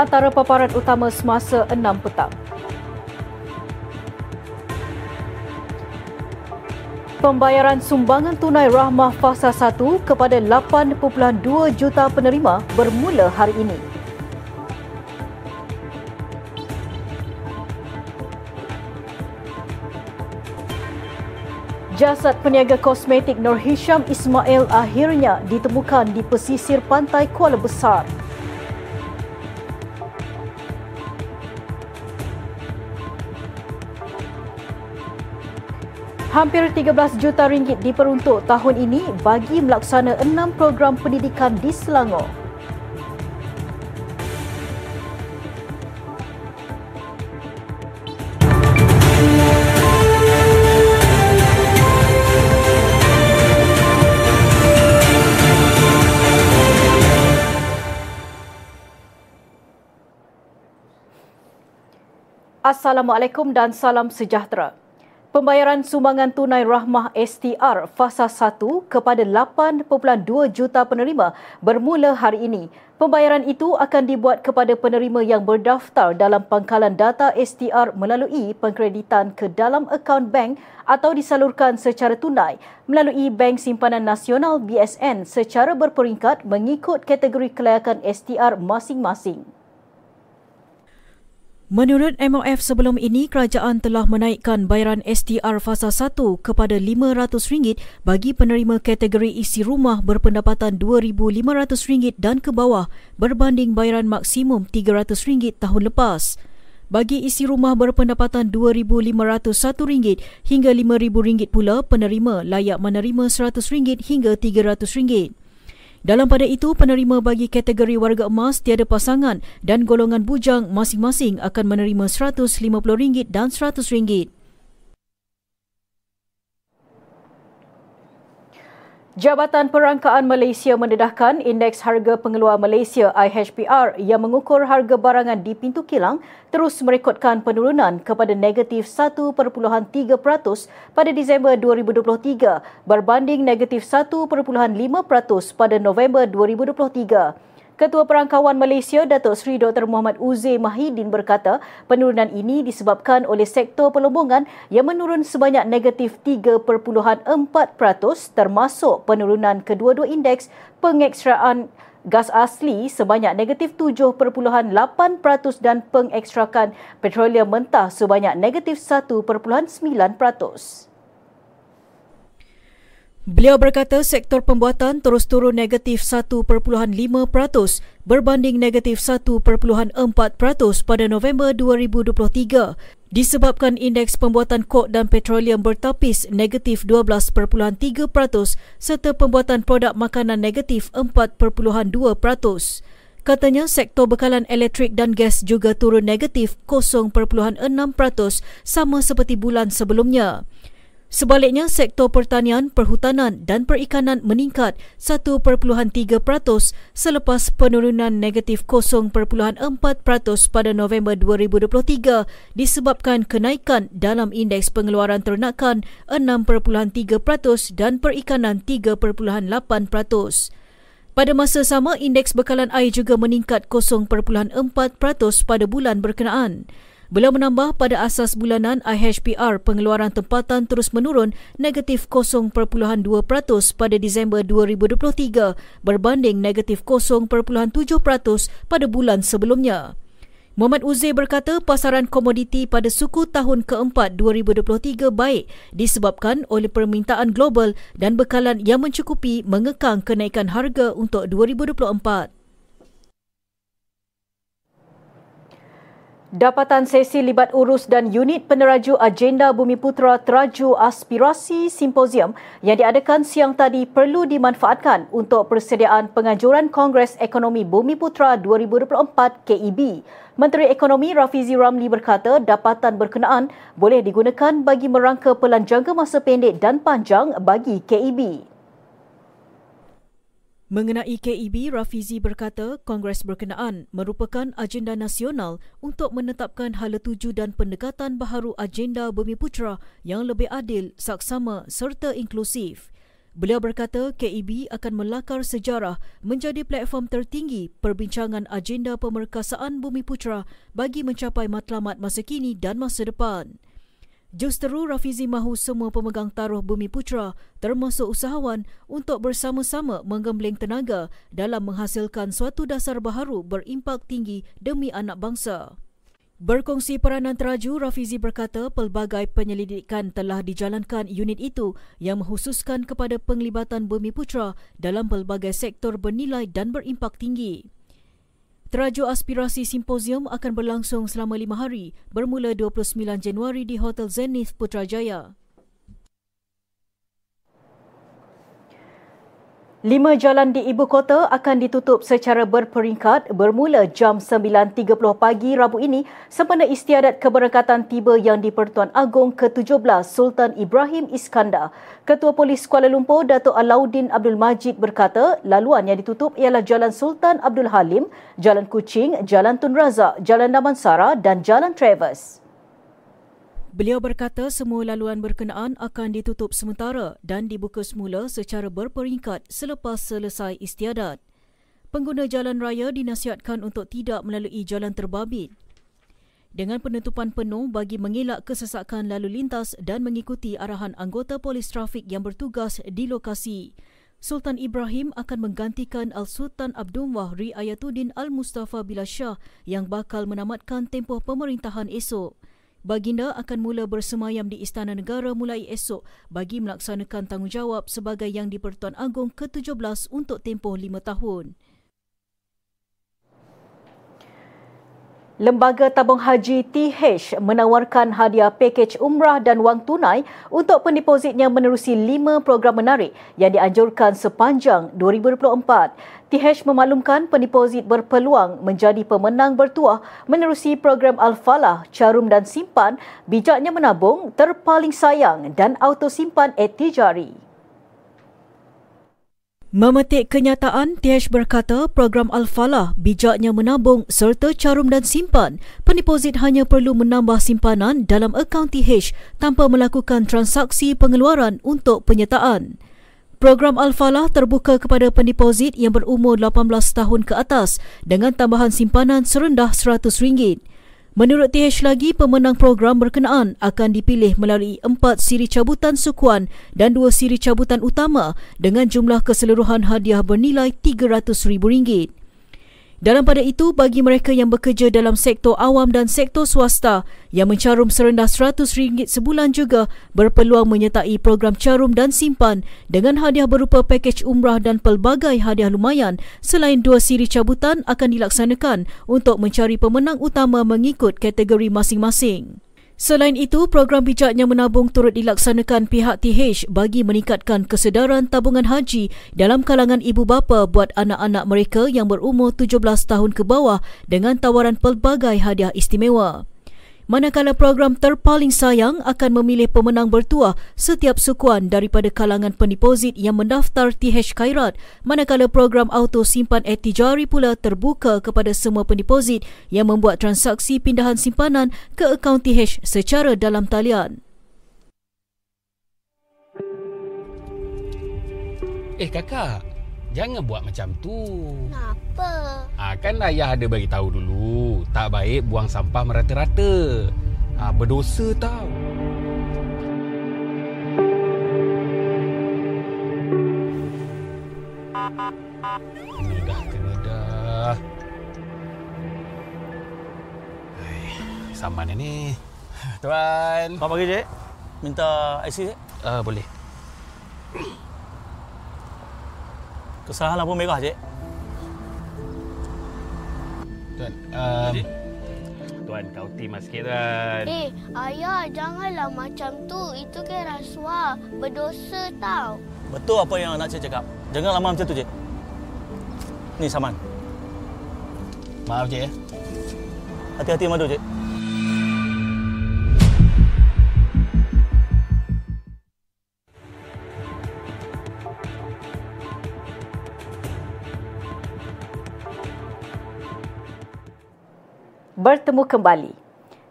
Antara paparan utama semasa 6 petang. Pembayaran sumbangan tunai rahmah fasa 1 kepada 8.2 juta penerima bermula hari ini. Jasad peniaga kosmetik Nur Hisham Ismail akhirnya ditemukan di pesisir pantai Kuala Besar. Hampir 13 juta ringgit diperuntuk tahun ini bagi melaksana enam program pendidikan di Selangor. Assalamualaikum dan salam sejahtera. Pembayaran sumbangan tunai rahmah STR fasa 1 kepada 8.2 juta penerima bermula hari ini. Pembayaran itu akan dibuat kepada penerima yang berdaftar dalam pangkalan data STR melalui pengkreditan ke dalam akaun bank atau disalurkan secara tunai melalui Bank Simpanan Nasional BSN secara berperingkat mengikut kategori kelayakan STR masing-masing. Menurut MOF sebelum ini, kerajaan telah menaikkan bayaran STR fasa 1 kepada RM500 bagi penerima kategori isi rumah berpendapatan RM2,500 dan ke bawah berbanding bayaran maksimum RM300 tahun lepas. Bagi isi rumah berpendapatan RM2,501 hingga RM5,000 pula, penerima layak menerima RM100 hingga RM300. Dalam pada itu, penerima bagi kategori warga emas tiada pasangan dan golongan bujang masing-masing akan menerima RM150 dan RM100. Jabatan Perangkaan Malaysia mendedahkan indeks harga pengeluar Malaysia IHPR yang mengukur harga barangan di pintu kilang terus merekodkan penurunan kepada negatif 1.3% pada Disember 2023 berbanding negatif 1.5% pada November 2023. Ketua Perangkawan Malaysia Datuk Seri Dr. Muhammad Uzair Mahidin berkata penurunan ini disebabkan oleh sektor pelombongan yang menurun sebanyak negatif 3.4% termasuk penurunan kedua-dua indeks pengekstraan gas asli sebanyak negatif 7.8% dan pengekstrakan petroleum mentah sebanyak negatif 1.9%. Beliau berkata sektor pembuatan terus turun negatif 1.5% berbanding negatif 1.4% pada November 2023 disebabkan indeks pembuatan kok dan petroleum bertapis negatif 12.3% serta pembuatan produk makanan negatif 4.2%. Katanya sektor bekalan elektrik dan gas juga turun negatif 0.6% sama seperti bulan sebelumnya. Sebaliknya, sektor pertanian, perhutanan dan perikanan meningkat 1.3% selepas penurunan negatif 0.4% pada November 2023 disebabkan kenaikan dalam indeks pengeluaran ternakan 6.3% dan perikanan 3.8%. Pada masa sama, indeks bekalan air juga meningkat 0.4% pada bulan berkenaan. Beliau menambah pada asas bulanan IHPR pengeluaran tempatan terus menurun negatif 0.2% pada Disember 2023 berbanding negatif 0.7% pada bulan sebelumnya. Muhammad Uzair berkata pasaran komoditi pada suku tahun keempat 2023 baik disebabkan oleh permintaan global dan bekalan yang mencukupi mengekang kenaikan harga untuk 2024. Dapatan sesi libat urus dan unit peneraju agenda Bumi Putra Teraju Aspirasi Simposium yang diadakan siang tadi perlu dimanfaatkan untuk persediaan pengajuran Kongres Ekonomi Bumi Putra 2024 KEB. Menteri Ekonomi Rafizi Ramli berkata dapatan berkenaan boleh digunakan bagi merangka pelan jangka masa pendek dan panjang bagi KEB. Mengenai KEB, Rafizi berkata Kongres berkenaan merupakan agenda nasional untuk menetapkan hala tuju dan pendekatan baharu agenda Bumi Putra yang lebih adil, saksama serta inklusif. Beliau berkata KEB akan melakar sejarah menjadi platform tertinggi perbincangan agenda pemerkasaan Bumi Putra bagi mencapai matlamat masa kini dan masa depan. Justeru Rafizi mahu semua pemegang taruh Bumi Putra termasuk usahawan untuk bersama-sama menggembling tenaga dalam menghasilkan suatu dasar baharu berimpak tinggi demi anak bangsa. Berkongsi peranan teraju, Rafizi berkata pelbagai penyelidikan telah dijalankan unit itu yang menghususkan kepada penglibatan Bumi Putra dalam pelbagai sektor bernilai dan berimpak tinggi. Teraju aspirasi simposium akan berlangsung selama lima hari bermula 29 Januari di Hotel Zenith Putrajaya. Lima jalan di ibu kota akan ditutup secara berperingkat bermula jam 9.30 pagi Rabu ini sempena istiadat keberangkatan tiba yang di-Pertuan Agong ke-17 Sultan Ibrahim Iskandar. Ketua Polis Kuala Lumpur Datuk Alauddin Abdul Majid berkata laluan yang ditutup ialah Jalan Sultan Abdul Halim, Jalan Kuching, Jalan Tun Razak, Jalan Damansara dan Jalan Traverse. Beliau berkata semua laluan berkenaan akan ditutup sementara dan dibuka semula secara berperingkat selepas selesai istiadat. Pengguna jalan raya dinasihatkan untuk tidak melalui jalan terbabit. Dengan penutupan penuh bagi mengelak kesesakan lalu lintas dan mengikuti arahan anggota polis trafik yang bertugas di lokasi, Sultan Ibrahim akan menggantikan Al-Sultan Abdul Wahri Ayatuddin Al-Mustafa Billah Shah yang bakal menamatkan tempoh pemerintahan esok. Baginda akan mula bersemayam di Istana Negara mulai esok bagi melaksanakan tanggungjawab sebagai Yang di-Pertuan Agong ke-17 untuk tempoh lima tahun. Lembaga Tabung Haji TH menawarkan hadiah pakej umrah dan wang tunai untuk pendepositnya menerusi lima program menarik yang dianjurkan sepanjang 2024. TH memaklumkan pendeposit berpeluang menjadi pemenang bertuah menerusi program Al-Falah, Carum dan Simpan, Bijaknya Menabung, Terpaling Sayang dan Auto Simpan Etijari. Memetik kenyataan, TH berkata program Al-Falah bijaknya menabung serta carum dan simpan. Pendeposit hanya perlu menambah simpanan dalam akaun TH tanpa melakukan transaksi pengeluaran untuk penyertaan. Program Al-Falah terbuka kepada pendeposit yang berumur 18 tahun ke atas dengan tambahan simpanan serendah RM100. Menurut TH lagi, pemenang program berkenaan akan dipilih melalui empat siri cabutan sukuan dan dua siri cabutan utama dengan jumlah keseluruhan hadiah bernilai RM300,000. Dalam pada itu, bagi mereka yang bekerja dalam sektor awam dan sektor swasta yang mencarum serendah RM100 sebulan juga berpeluang menyertai program carum dan simpan dengan hadiah berupa pakej umrah dan pelbagai hadiah lumayan selain dua siri cabutan akan dilaksanakan untuk mencari pemenang utama mengikut kategori masing-masing. Selain itu, program bijaknya menabung turut dilaksanakan pihak TH bagi meningkatkan kesedaran tabungan haji dalam kalangan ibu bapa buat anak-anak mereka yang berumur 17 tahun ke bawah dengan tawaran pelbagai hadiah istimewa manakala program terpaling sayang akan memilih pemenang bertuah setiap sukuan daripada kalangan pendeposit yang mendaftar TH Khairat manakala program auto simpan etijari pula terbuka kepada semua pendeposit yang membuat transaksi pindahan simpanan ke akaun TH secara dalam talian. Eh kakak, Jangan buat macam tu. Kenapa? Ha, kan ayah ada bagi tahu dulu. Tak baik buang sampah merata-rata. Ha, berdosa tau. Kena dah, kena dah. Saman ni. Tuan. Selamat pagi, Cik. Minta IC, Cik. Uh, boleh. Kesalahan lampu merah, Cik. Tuan, um, Tuan, kau timah sikit, Tuan. Eh, ayah, janganlah macam tu. Itu kan rasuah. Berdosa tau. Betul apa yang nak Cik cakap. Jangan lama macam tu, Cik. Ni saman. Maaf, Cik. Ya. Hati-hati madu, Cik. Bertemu kembali.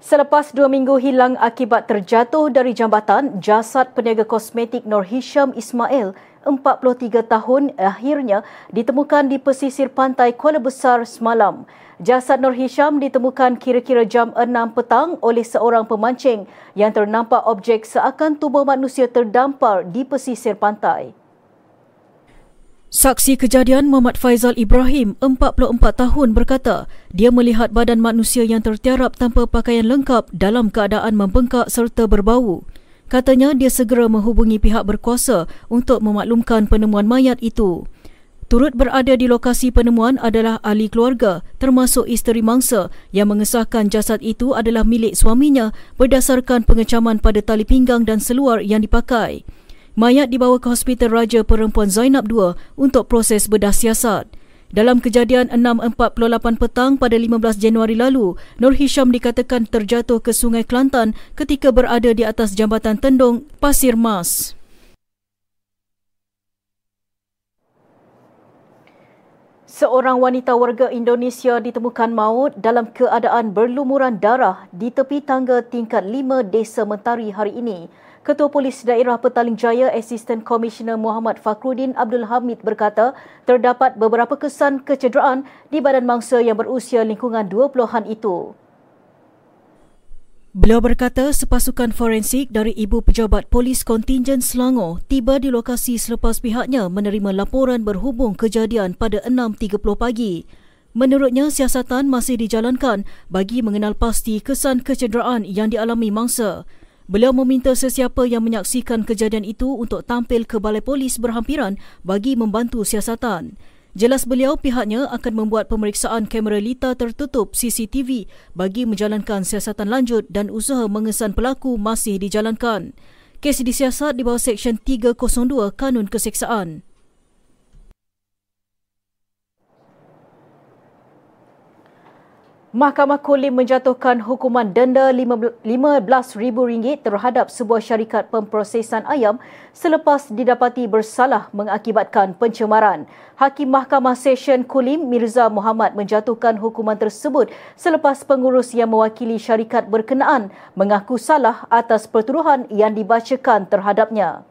Selepas dua minggu hilang akibat terjatuh dari jambatan, jasad peniaga kosmetik Nur Hisham Ismail, 43 tahun akhirnya ditemukan di pesisir pantai Kuala Besar semalam. Jasad Nur Hisham ditemukan kira-kira jam 6 petang oleh seorang pemancing yang ternampak objek seakan tubuh manusia terdampar di pesisir pantai. Saksi kejadian Muhammad Faizal Ibrahim, 44 tahun berkata, dia melihat badan manusia yang tertiarap tanpa pakaian lengkap dalam keadaan membengkak serta berbau. Katanya dia segera menghubungi pihak berkuasa untuk memaklumkan penemuan mayat itu. Turut berada di lokasi penemuan adalah ahli keluarga termasuk isteri mangsa yang mengesahkan jasad itu adalah milik suaminya berdasarkan pengecaman pada tali pinggang dan seluar yang dipakai. Mayat dibawa ke Hospital Raja Perempuan Zainab II untuk proses bedah siasat. Dalam kejadian 6.48 petang pada 15 Januari lalu, Nur Hisham dikatakan terjatuh ke Sungai Kelantan ketika berada di atas Jambatan Tendung, Pasir Mas. Seorang wanita warga Indonesia ditemukan maut dalam keadaan berlumuran darah di tepi tangga tingkat 5 Desa Mentari hari ini. Ketua Polis Daerah Petaling Jaya Asisten Komisioner Muhammad Fakruddin Abdul Hamid berkata terdapat beberapa kesan kecederaan di badan mangsa yang berusia lingkungan 20-an itu. Beliau berkata sepasukan forensik dari Ibu Pejabat Polis Kontingen Selangor tiba di lokasi selepas pihaknya menerima laporan berhubung kejadian pada 6.30 pagi. Menurutnya, siasatan masih dijalankan bagi mengenal pasti kesan kecederaan yang dialami mangsa. Beliau meminta sesiapa yang menyaksikan kejadian itu untuk tampil ke balai polis berhampiran bagi membantu siasatan. Jelas beliau pihaknya akan membuat pemeriksaan kamera lita tertutup CCTV bagi menjalankan siasatan lanjut dan usaha mengesan pelaku masih dijalankan. Kes disiasat di bawah Seksyen 302 Kanun Keseksaan. Mahkamah Kulim menjatuhkan hukuman denda RM15,000 terhadap sebuah syarikat pemprosesan ayam selepas didapati bersalah mengakibatkan pencemaran. Hakim Mahkamah Session Kulim Mirza Muhammad menjatuhkan hukuman tersebut selepas pengurus yang mewakili syarikat berkenaan mengaku salah atas pertuduhan yang dibacakan terhadapnya.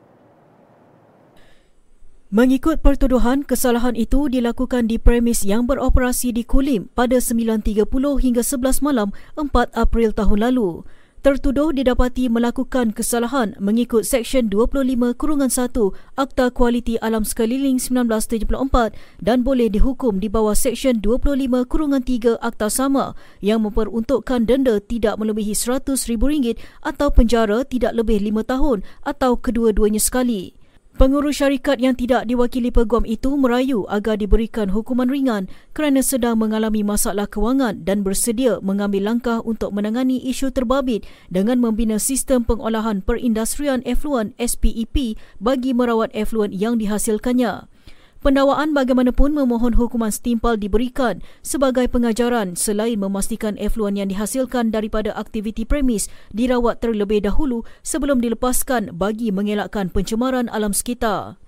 Mengikut pertuduhan, kesalahan itu dilakukan di premis yang beroperasi di Kulim pada 9.30 hingga 11 malam 4 April tahun lalu. Tertuduh didapati melakukan kesalahan mengikut Seksyen 25 Kurungan 1 Akta Kualiti Alam Sekeliling 1974 dan boleh dihukum di bawah Seksyen 25 Kurungan 3 Akta Sama yang memperuntukkan denda tidak melebihi RM100,000 atau penjara tidak lebih 5 tahun atau kedua-duanya sekali. Pengurus syarikat yang tidak diwakili peguam itu merayu agar diberikan hukuman ringan kerana sedang mengalami masalah kewangan dan bersedia mengambil langkah untuk menangani isu terbabit dengan membina sistem pengolahan perindustrian efluan SPEP bagi merawat efluan yang dihasilkannya. Pendakwaan bagaimanapun memohon hukuman setimpal diberikan sebagai pengajaran selain memastikan efluan yang dihasilkan daripada aktiviti premis dirawat terlebih dahulu sebelum dilepaskan bagi mengelakkan pencemaran alam sekitar.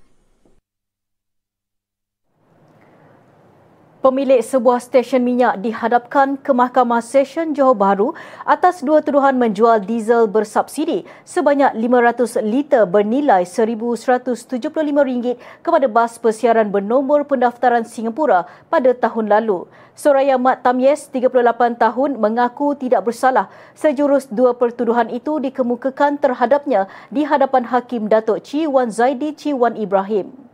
Pemilik sebuah stesen minyak dihadapkan ke Mahkamah Session Johor Bahru atas dua tuduhan menjual diesel bersubsidi sebanyak 500 liter bernilai RM1,175 kepada bas persiaran bernombor pendaftaran Singapura pada tahun lalu. Soraya Mat Tamyes, 38 tahun, mengaku tidak bersalah sejurus dua pertuduhan itu dikemukakan terhadapnya di hadapan Hakim Datuk Chi Wan Zaidi Chi Wan Ibrahim.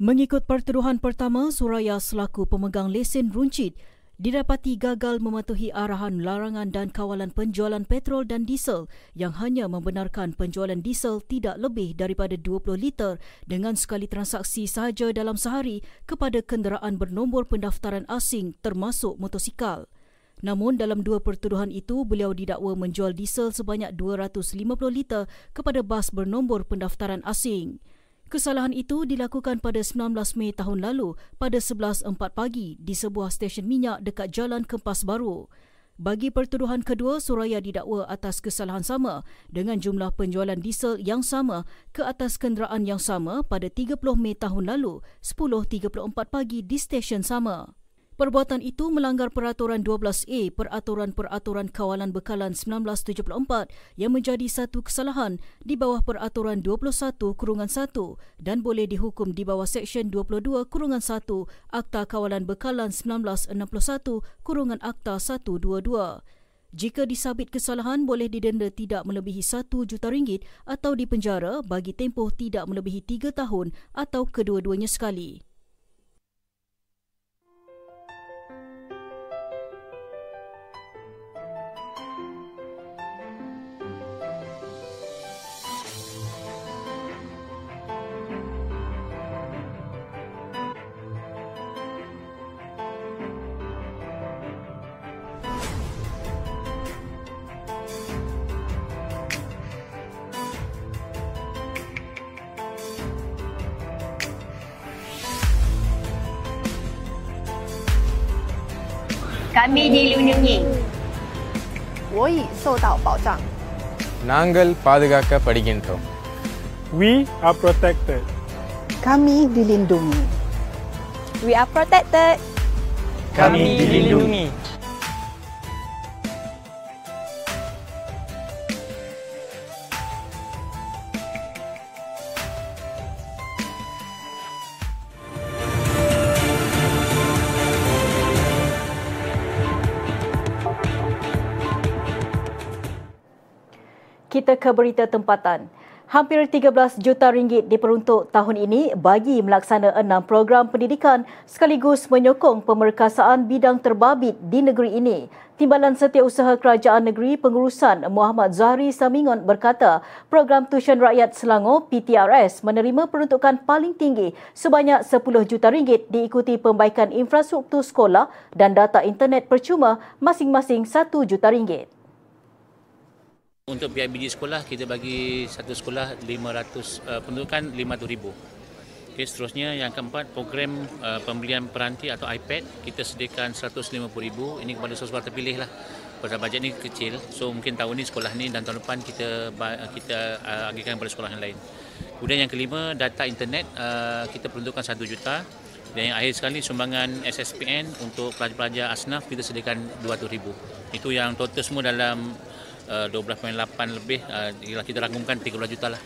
Mengikut pertuduhan pertama, Suraya selaku pemegang lesen runcit didapati gagal mematuhi arahan larangan dan kawalan penjualan petrol dan diesel yang hanya membenarkan penjualan diesel tidak lebih daripada 20 liter dengan sekali transaksi sahaja dalam sehari kepada kenderaan bernombor pendaftaran asing termasuk motosikal. Namun dalam dua pertuduhan itu, beliau didakwa menjual diesel sebanyak 250 liter kepada bas bernombor pendaftaran asing. Kesalahan itu dilakukan pada 19 Mei tahun lalu pada 11.04 pagi di sebuah stesen minyak dekat Jalan Kempas Baru. Bagi pertuduhan kedua, Suraya didakwa atas kesalahan sama dengan jumlah penjualan diesel yang sama ke atas kenderaan yang sama pada 30 Mei tahun lalu 10.34 pagi di stesen sama. Perbuatan itu melanggar Peraturan 12A Peraturan-Peraturan Kawalan Bekalan 1974 yang menjadi satu kesalahan di bawah Peraturan 21 Kurungan 1 dan boleh dihukum di bawah Seksyen 22 Kurungan 1 Akta Kawalan Bekalan 1961 Kurungan Akta 122. Jika disabit kesalahan boleh didenda tidak melebihi satu juta ringgit atau dipenjara bagi tempoh tidak melebihi tiga tahun atau kedua-duanya sekali. kami dilindungi. Woi, sodao bao zhang. Nanggal padagaka padigintho. We are protected. Kami dilindungi. We are protected. Kami dilindungi. Kami dilindungi. Kita ke berita tempatan. Hampir 13 juta ringgit diperuntuk tahun ini bagi melaksana enam program pendidikan sekaligus menyokong pemerkasaan bidang terbabit di negeri ini. Timbalan Setiausaha Kerajaan Negeri Pengurusan Muhammad Zahri Samingon berkata, program Tuition Rakyat Selangor PTRS menerima peruntukan paling tinggi sebanyak 10 juta ringgit diikuti pembaikan infrastruktur sekolah dan data internet percuma masing-masing 1 juta ringgit. Untuk PIBG sekolah kita bagi satu sekolah 500 uh, pendudukan 500,000. Okay, seterusnya yang keempat program uh, pembelian peranti atau iPad kita sediakan 150,000 ini kepada seseorang terpilih lah. Pada bajet ni kecil so mungkin tahun ni sekolah ni dan tahun depan kita kita uh, agihkan kepada sekolah yang lain. Kemudian yang kelima data internet uh, kita peruntukkan 1 juta dan yang akhir sekali sumbangan SSPN untuk pelajar-pelajar asnaf kita sediakan 200,000. Itu yang total semua dalam 12.8 lebih uh, kita rangkumkan 13 juta lah.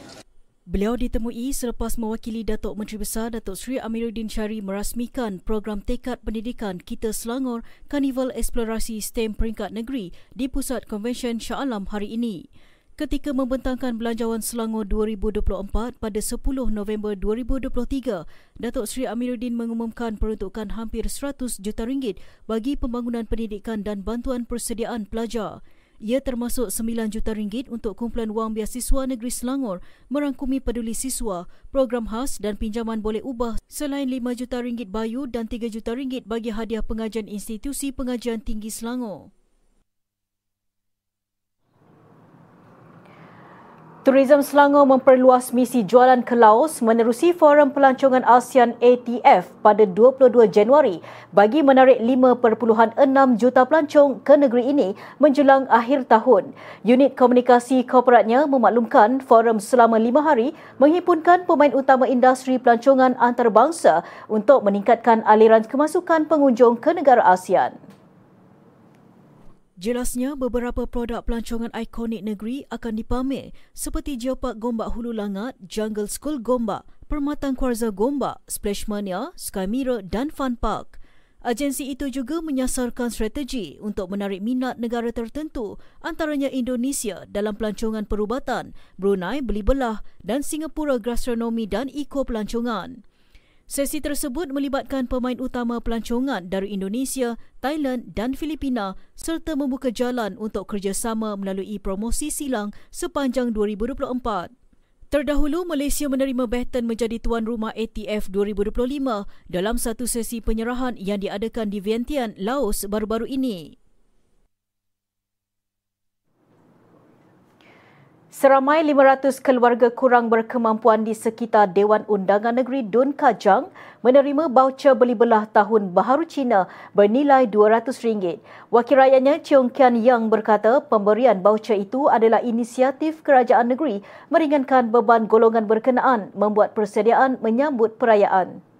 Beliau ditemui selepas mewakili Datuk Menteri Besar Datuk Seri Amiruddin Syari merasmikan program tekad pendidikan Kita Selangor Karnival Eksplorasi STEM Peringkat Negeri di Pusat Konvensyen Shah Alam hari ini. Ketika membentangkan Belanjawan Selangor 2024 pada 10 November 2023, Datuk Seri Amiruddin mengumumkan peruntukan hampir 100 juta ringgit bagi pembangunan pendidikan dan bantuan persediaan pelajar. Ia termasuk 9 juta ringgit untuk kumpulan wang biasiswa negeri Selangor merangkumi peduli siswa, program khas dan pinjaman boleh ubah selain 5 juta ringgit bayu dan 3 juta ringgit bagi hadiah pengajian institusi pengajian tinggi Selangor. Tourism Selangor memperluas misi jualan ke Laos menerusi Forum Pelancongan ASEAN ATF pada 22 Januari bagi menarik 5.6 juta pelancong ke negeri ini menjelang akhir tahun. Unit komunikasi korporatnya memaklumkan forum selama lima hari menghimpunkan pemain utama industri pelancongan antarabangsa untuk meningkatkan aliran kemasukan pengunjung ke negara ASEAN. Jelasnya, beberapa produk pelancongan ikonik negeri akan dipamer seperti Geopark Gombak Hulu Langat, Jungle School Gombak, Permatan Kwarza Gombak, Splashmania, Sky Mirror dan Fun Park. Agensi itu juga menyasarkan strategi untuk menarik minat negara tertentu antaranya Indonesia dalam pelancongan perubatan, Brunei beli belah dan Singapura gastronomi dan eco pelancongan. Sesi tersebut melibatkan pemain utama pelancongan dari Indonesia, Thailand dan Filipina serta membuka jalan untuk kerjasama melalui promosi silang sepanjang 2024. Terdahulu, Malaysia menerima baton menjadi tuan rumah ATF 2025 dalam satu sesi penyerahan yang diadakan di Vientiane, Laos baru-baru ini. Seramai 500 keluarga kurang berkemampuan di sekitar Dewan Undangan Negeri Dun Kajang menerima baucer beli belah tahun baharu Cina bernilai RM200. Wakil rakyatnya Cheong Kian Yang berkata pemberian baucer itu adalah inisiatif kerajaan negeri meringankan beban golongan berkenaan membuat persediaan menyambut perayaan.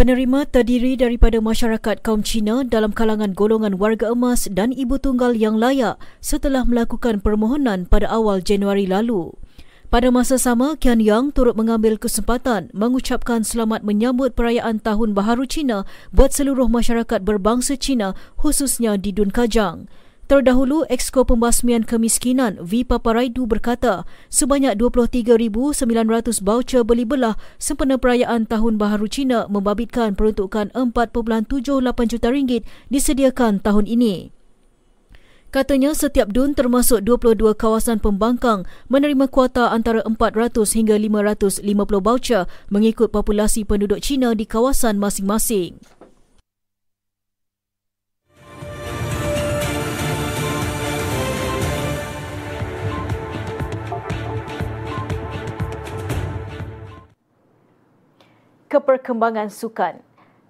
Penerima terdiri daripada masyarakat kaum Cina dalam kalangan golongan warga emas dan ibu tunggal yang layak setelah melakukan permohonan pada awal Januari lalu. Pada masa sama, Kian Yang turut mengambil kesempatan mengucapkan selamat menyambut perayaan Tahun Baharu Cina buat seluruh masyarakat berbangsa Cina khususnya di Dun Kajang. Terdahulu, Exko Pembasmian Kemiskinan V. Paparaidu berkata sebanyak 23,900 voucher beli belah sempena perayaan Tahun Baharu Cina membabitkan peruntukan 4.78 juta ringgit disediakan tahun ini. Katanya setiap dun termasuk 22 kawasan pembangkang menerima kuota antara 400 hingga 550 voucher mengikut populasi penduduk Cina di kawasan masing-masing. Keperkembangan sukan.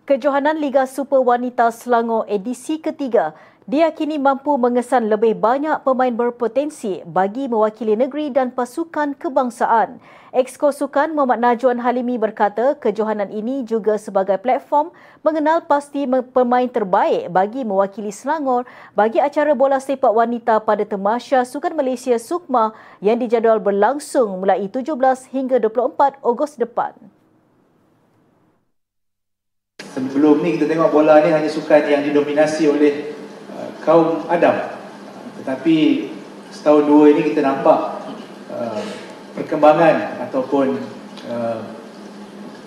Kejohanan Liga Super Wanita Selangor edisi ketiga diakini mampu mengesan lebih banyak pemain berpotensi bagi mewakili negeri dan pasukan kebangsaan. Exko Sukan Muhammad Najwan Halimi berkata kejohanan ini juga sebagai platform mengenal pasti pemain terbaik bagi mewakili Selangor bagi acara bola sepak wanita pada Temasya Sukan Malaysia Sukma yang dijadual berlangsung mulai 17 hingga 24 Ogos depan. Sebelum ni kita tengok bola ni hanya sukan yang didominasi oleh kaum Adam. Tetapi setahun dua ini kita nampak uh, perkembangan ataupun uh,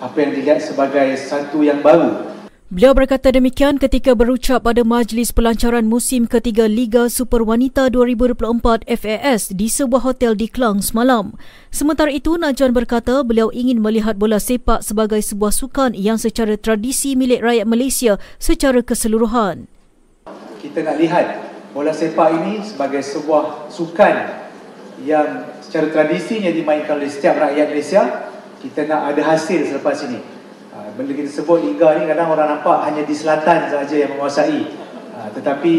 apa yang dilihat sebagai satu yang baru Beliau berkata demikian ketika berucap pada majlis pelancaran musim ketiga Liga Super Wanita 2024 FAS di sebuah hotel di Klang semalam. Sementara itu, Najwan berkata beliau ingin melihat bola sepak sebagai sebuah sukan yang secara tradisi milik rakyat Malaysia secara keseluruhan. Kita nak lihat bola sepak ini sebagai sebuah sukan yang secara tradisinya dimainkan oleh setiap rakyat Malaysia. Kita nak ada hasil selepas ini benda kita sebut liga ni kadang orang nampak hanya di selatan saja yang menguasai. Ha, tetapi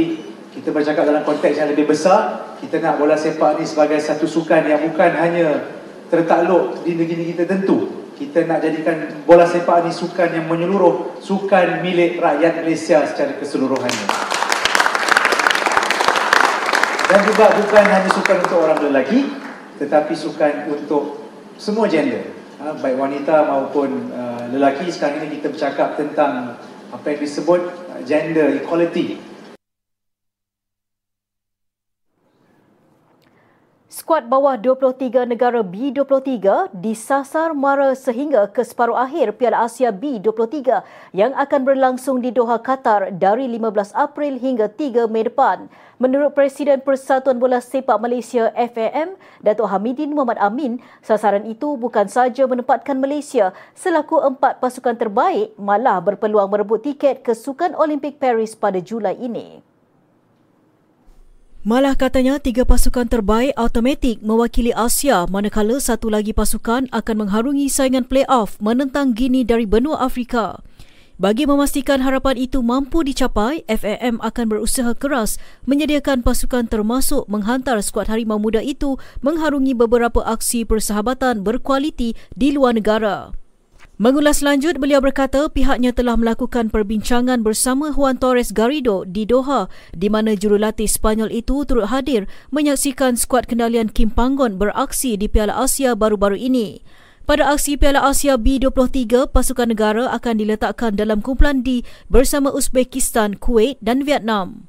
kita bercakap dalam konteks yang lebih besar kita nak bola sepak ni sebagai satu sukan yang bukan hanya tertakluk di negeri kita tentu. Kita nak jadikan bola sepak ni sukan yang menyeluruh sukan milik rakyat Malaysia secara keseluruhannya. Dan juga bukan hanya sukan untuk orang lelaki tetapi sukan untuk semua gender. ha, baik wanita maupun uh, lelaki sekarang ini kita bercakap tentang apa yang disebut uh, gender equality Skuad bawah 23 negara B23 disasar mara sehingga ke separuh akhir Piala Asia B23 yang akan berlangsung di Doha, Qatar dari 15 April hingga 3 Mei depan. Menurut Presiden Persatuan Bola Sepak Malaysia FAM, Datuk Hamidin Muhammad Amin, sasaran itu bukan sahaja menempatkan Malaysia selaku empat pasukan terbaik malah berpeluang merebut tiket ke Sukan Olimpik Paris pada Julai ini. Malah katanya tiga pasukan terbaik automatik mewakili Asia manakala satu lagi pasukan akan mengharungi saingan play-off menentang Guinea dari benua Afrika. Bagi memastikan harapan itu mampu dicapai, FAM akan berusaha keras menyediakan pasukan termasuk menghantar skuad harimau muda itu mengharungi beberapa aksi persahabatan berkualiti di luar negara. Mengulas lanjut, beliau berkata pihaknya telah melakukan perbincangan bersama Juan Torres Garrido di Doha di mana jurulatih Spanyol itu turut hadir menyaksikan skuad kendalian Kim Panggon beraksi di Piala Asia baru-baru ini. Pada aksi Piala Asia B23, pasukan negara akan diletakkan dalam kumpulan D bersama Uzbekistan, Kuwait dan Vietnam.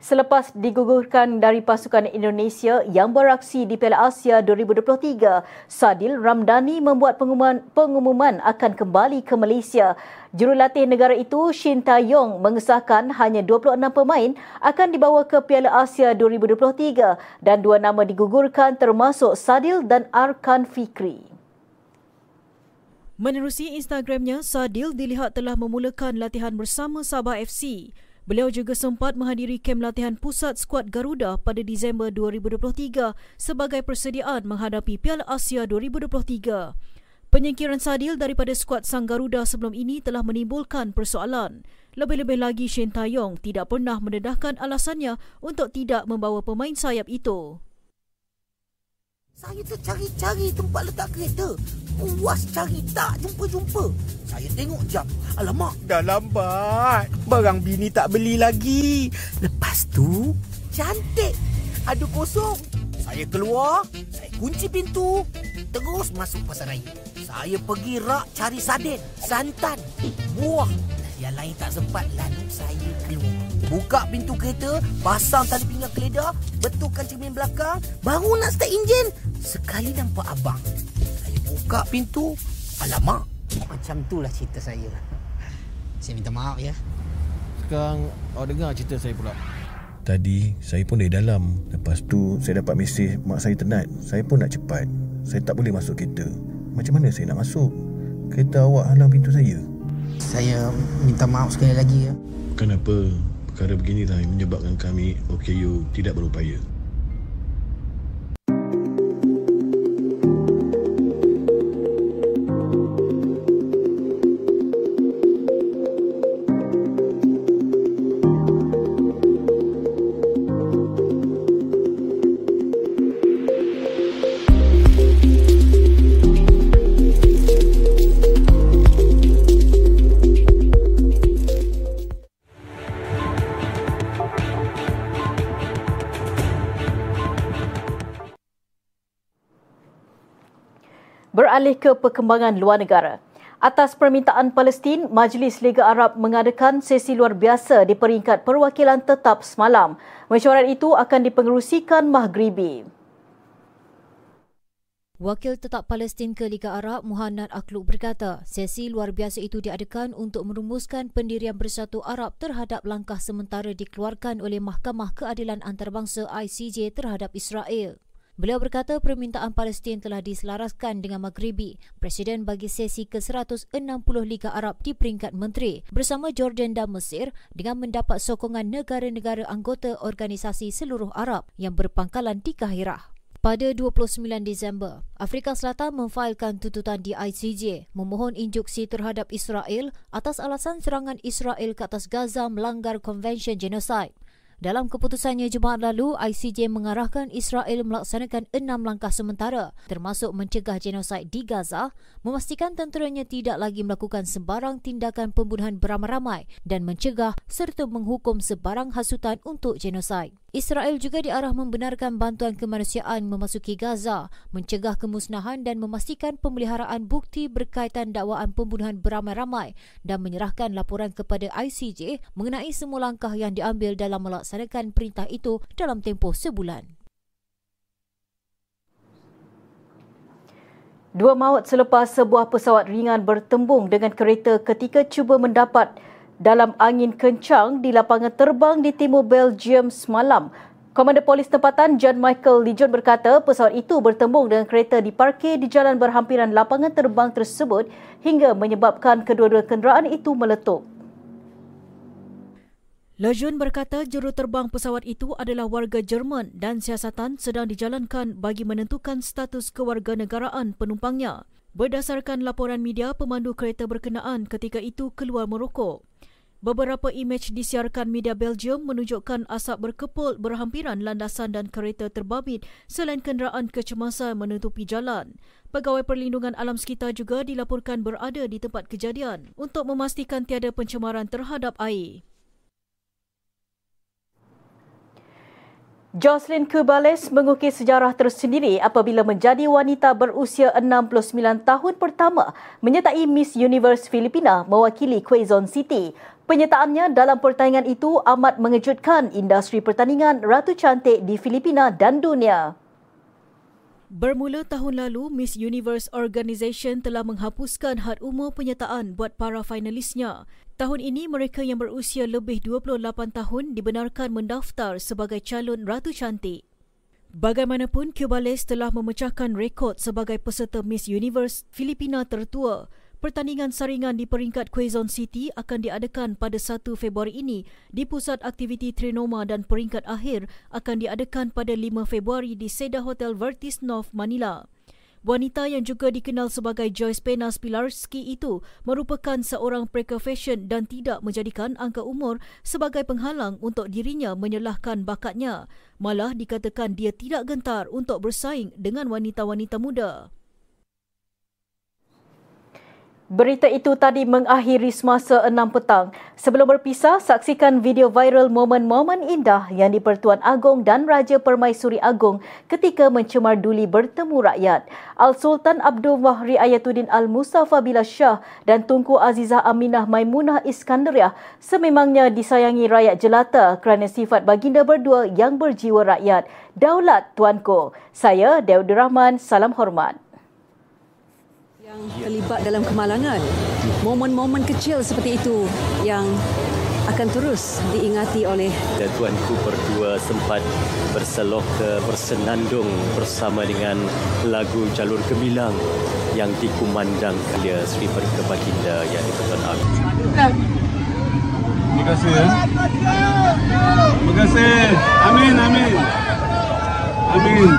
Selepas digugurkan dari pasukan Indonesia yang beraksi di Piala Asia 2023, Sadil Ramdhani membuat pengumuman, pengumuman akan kembali ke Malaysia. Jurulatih negara itu, Shin Tae-yong, mengesahkan hanya 26 pemain akan dibawa ke Piala Asia 2023 dan dua nama digugurkan termasuk Sadil dan Arkan Fikri. Menerusi Instagramnya, Sadil dilihat telah memulakan latihan bersama Sabah FC. Beliau juga sempat menghadiri kem latihan pusat skuad Garuda pada Disember 2023 sebagai persediaan menghadapi Piala Asia 2023. Penyingkiran Sadil daripada skuad Sang Garuda sebelum ini telah menimbulkan persoalan. Lebih-lebih lagi Shin Taeyong tidak pernah mendedahkan alasannya untuk tidak membawa pemain sayap itu. Saya tercari-cari tempat letak kereta. Puas cari tak jumpa-jumpa. Saya tengok jam. Alamak, dah lambat. Barang bini tak beli lagi. Lepas tu, cantik. Ada kosong. Saya keluar, saya kunci pintu. Terus masuk pasar raya. Saya pergi rak cari sarden, santan, buah. Yang lain tak sempat lalu saya keluar. Buka pintu kereta, pasang tali pinggang keledar, betulkan cermin belakang, baru nak start enjin. Sekali nampak abang. Saya buka pintu, alamak. Macam itulah cerita saya. Saya minta maaf ya. Sekarang awak dengar cerita saya pula. Tadi saya pun dari dalam. Lepas tu saya dapat mesej mak saya tenat. Saya pun nak cepat. Saya tak boleh masuk kereta. Macam mana saya nak masuk? Kereta awak halang pintu saya. Saya minta maaf sekali lagi ya. Kenapa perkara beginilah yang menyebabkan kami OKU tidak berupaya. Beralih ke perkembangan luar negara. Atas permintaan Palestin, Majlis Liga Arab mengadakan sesi luar biasa di peringkat perwakilan tetap semalam. Mesyuarat itu akan dipengerusikan Maghribi. Wakil Tetap Palestin ke Liga Arab Muhannad Akluk berkata, sesi luar biasa itu diadakan untuk merumuskan pendirian bersatu Arab terhadap langkah sementara dikeluarkan oleh Mahkamah Keadilan Antarabangsa ICJ terhadap Israel. Beliau berkata permintaan Palestin telah diselaraskan dengan Maghribi, Presiden bagi sesi ke-160 Liga Arab di peringkat menteri bersama Jordan dan Mesir dengan mendapat sokongan negara-negara anggota organisasi seluruh Arab yang berpangkalan di Kahirah. Pada 29 Disember, Afrika Selatan memfailkan tuntutan di ICJ memohon injuksi terhadap Israel atas alasan serangan Israel ke atas Gaza melanggar Konvensyen Genosid. Dalam keputusannya Jumaat lalu, ICJ mengarahkan Israel melaksanakan enam langkah sementara termasuk mencegah genosid di Gaza, memastikan tenteranya tidak lagi melakukan sembarang tindakan pembunuhan beramai-ramai dan mencegah serta menghukum sebarang hasutan untuk genosid. Israel juga diarah membenarkan bantuan kemanusiaan memasuki Gaza, mencegah kemusnahan dan memastikan pemeliharaan bukti berkaitan dakwaan pembunuhan beramai-ramai dan menyerahkan laporan kepada ICJ mengenai semua langkah yang diambil dalam melaksanakan perintah itu dalam tempoh sebulan. Dua maut selepas sebuah pesawat ringan bertembung dengan kereta ketika cuba mendapat dalam angin kencang di lapangan terbang di timur Belgium semalam. Komander Polis Tempatan John Michael Legion berkata pesawat itu bertembung dengan kereta diparkir di jalan berhampiran lapangan terbang tersebut hingga menyebabkan kedua-dua kenderaan itu meletup. Lejeune berkata juruterbang pesawat itu adalah warga Jerman dan siasatan sedang dijalankan bagi menentukan status kewarganegaraan penumpangnya. Berdasarkan laporan media, pemandu kereta berkenaan ketika itu keluar merokok. Beberapa imej disiarkan media Belgium menunjukkan asap berkepul berhampiran landasan dan kereta terbabit selain kenderaan kecemasan menutupi jalan. Pegawai Perlindungan Alam Sekitar juga dilaporkan berada di tempat kejadian untuk memastikan tiada pencemaran terhadap air. Jocelyn Kubales mengukir sejarah tersendiri apabila menjadi wanita berusia 69 tahun pertama menyertai Miss Universe Filipina mewakili Quezon City. Penyertaannya dalam pertandingan itu amat mengejutkan industri pertandingan Ratu Cantik di Filipina dan dunia. Bermula tahun lalu, Miss Universe Organisation telah menghapuskan had umur penyertaan buat para finalisnya. Tahun ini, mereka yang berusia lebih 28 tahun dibenarkan mendaftar sebagai calon Ratu Cantik. Bagaimanapun, Cubales telah memecahkan rekod sebagai peserta Miss Universe Filipina tertua. Pertandingan saringan di peringkat Quezon City akan diadakan pada 1 Februari ini di Pusat Aktiviti Trinoma dan peringkat akhir akan diadakan pada 5 Februari di Seda Hotel Vertis North, Manila. Wanita yang juga dikenal sebagai Joyce Pena Spilarski itu merupakan seorang prekar fashion dan tidak menjadikan angka umur sebagai penghalang untuk dirinya menyelahkan bakatnya. Malah dikatakan dia tidak gentar untuk bersaing dengan wanita-wanita muda. Berita itu tadi mengakhiri semasa 6 petang. Sebelum berpisah, saksikan video viral momen-momen indah yang di-Pertuan Agong dan Raja Permaisuri Agong ketika mencemar duli bertemu rakyat. Al-Sultan Abdul Wahri Ayatuddin Al-Mustafa Billah Shah dan Tunku Azizah Aminah Maimunah Iskandariah sememangnya disayangi rakyat jelata kerana sifat baginda berdua yang berjiwa rakyat. Daulat Tuanku. Saya Dewi Rahman, salam hormat yang terlibat dalam kemalangan. Momen-momen kecil seperti itu yang akan terus diingati oleh Tuanku berdua sempat berselok ke bersenandung bersama dengan lagu Jalur Gemilang yang dikumandang oleh Sri Perke Baginda yang dipertuan Agung. Terima kasih ya. Terima kasih. Amin, amin. Amin.